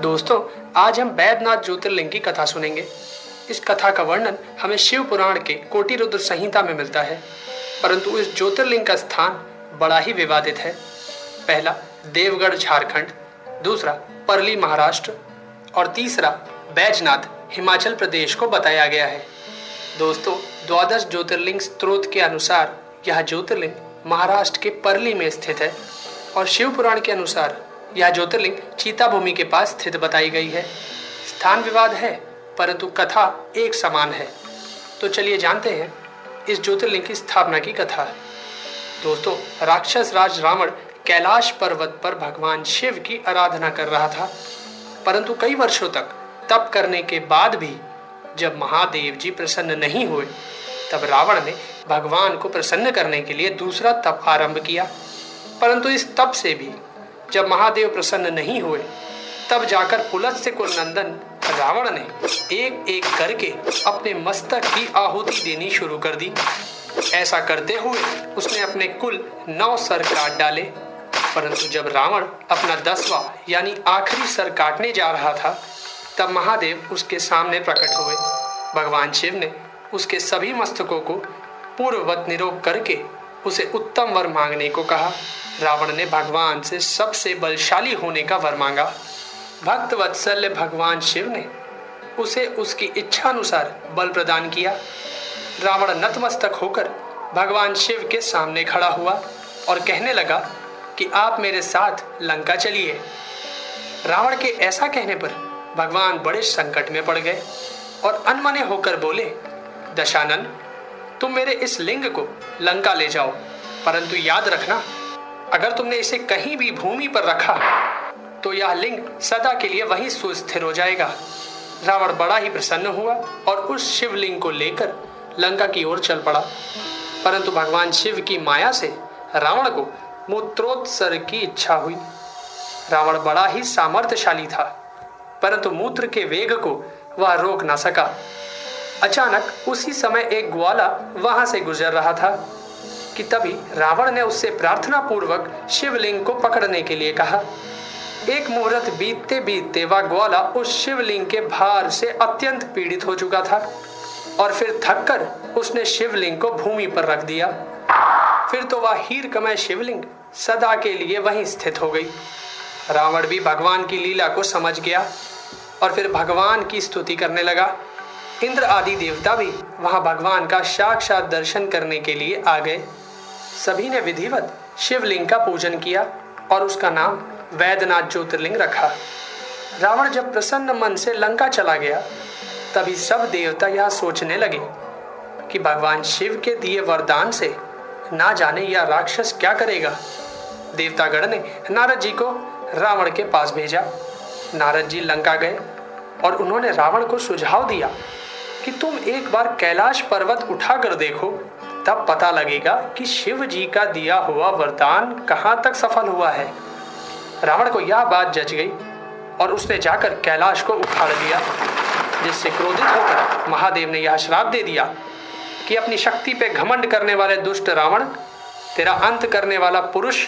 दोस्तों, आज हम बैद्यनाथ ज्योतिर्लिंग की कथा सुनेंगे। इस कथा का वर्णन हमें शिव पुराण के कोटि रुद्र संहिता में मिलता है। परंतु इस ज्योतिर्लिंग का स्थान बड़ा ही विवादित है। पहला, देवगढ़, झारखंड। दूसरा, परली, महाराष्ट्र। और तीसरा, बैजनाथ, हिमाचल प्रदेश को बताया गया है। दोस्तों, द्वादश ज्योतिर्लिंग स्त्रोत के अनुसार यह ज्योतिर्लिंग महाराष्ट्र के परली में स्थित है। और शिव पुराण के अनुसार यह ज्योतिर्लिंग चीता भूमि के पास स्थित बताई गई है। स्थान विवाद है, परंतु कथा एक समान है। तो चलिए जानते हैं इस ज्योतिर्लिंग की स्थापना की कथा। दोस्तों, राक्षस राज रावण कैलाश पर्वत पर भगवान शिव की आराधना कर रहा था। परंतु कई वर्षों तक तप करने के बाद भी जब महादेव जी प्रसन्न नहीं हुए, तब रावण ने भगवान को प्रसन्न करने के लिए दूसरा तप आरंभ किया। परंतु इस तप से भी जब महादेव प्रसन्न नहीं हुए, तब जाकर पुलत्स्य कुल नंदन, रावण ने एक एक करके अपने मस्तक की आहुति देनी शुरू कर दी। ऐसा करते हुए उसने अपने कुल नौ सर काट डाले। परंतु जब रावण अपना दसवा, यानी आखिरी सर काटने जा रहा था, तब महादेव उसके सामने प्रकट हुए। भगवान शिव ने उसके सभी मस्तकों को पूर्ववत निरोग करके उसे उत्तम वर मांगने को कहा। रावण ने भगवान से सबसे बलशाली होने का वर मांगा। भक्त वत्सल्य भगवान शिव ने उसे उसकी इच्छा अनुसार बल प्रदान किया। रावण नतमस्तक होकर भगवान शिव के सामने खड़ा हुआ और कहने लगा कि आप मेरे साथ लंका चलिए। रावण के ऐसा कहने पर भगवान बड़े संकट में पड़ गए और अनमने होकर बोले, दशानन तुम मेरे इस लिंग को लंका ले जाओ। परंतु याद रखना, अगर तुमने इसे कहीं भी भूमि पर रखा तो यह लिंग सदा के लिए वहीं सुस्थिर हो जाएगा। रावण बड़ा ही प्रसन्न हुआ और उस शिवलिंग को लेकर लंका की ओर चल पड़ा। परंतु भगवान शिव की माया से रावण को मूत्रोत्सर की इच्छा हुई। रावण बड़ा ही सामर्थ्यशाली था, परंतु मूत्र के वेग को वह रोक ना सका। अचानक उसी समय एक ग्वाला वहाँ से गुजर रहा था कि तभी रावण ने उससे प्रार्थना पूर्वक शिवलिंग को पकड़ने के लिए कहा। एक मुहूर्त बीतते बीतते वह ग्वाला उस शिवलिंग के भार से अत्यंत पीड़ित हो चुका था और फिर थककर उसने शिवलिंग को भूमि पर रख दिया। फिर तो वह हीर कमय शिवलिंग सदा के लिए वहीं स्थित हो गई। रावण भी भगवान की लीला को समझ गया और फिर भगवान की स्तुति करने लगा। इंद्र आदि देवता भी वहाँ भगवान का साक्षात दर्शन करने के लिए आ गए। सभी ने विधिवत शिवलिंग का पूजन किया और उसका नाम वैद्यनाथ ज्योतिर्लिंग रखा। रावण जब प्रसन्न मन से लंका चला गया, तभी सब देवता यह सोचने लगे कि भगवान शिव के दिए वरदान से ना जाने यह राक्षस क्या करेगा। देवतागण ने नारद जी को रावण के पास भेजा। नारद जी लंका गए और उन्होंने रावण को सुझाव दिया कि तुम एक बार कैलाश पर्वत उठाकर देखो, तब पता लगेगा कि शिव जी का दिया हुआ वरदान कहाँ तक सफल हुआ है। रावण को यह बात जच गई और उसने जाकर कैलाश को उखाड़ दिया, जिससे क्रोधित होकर महादेव ने यह श्राप दे दिया कि अपनी शक्ति पे घमंड करने वाले दुष्ट रावण, तेरा अंत करने वाला पुरुष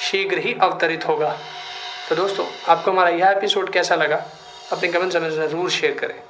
शीघ्र ही अवतरित होगा। तो दोस्तों, आपको हमारा यह एपिसोड कैसा लगा? अपने कमेंट में ज़रूर शेयर करें।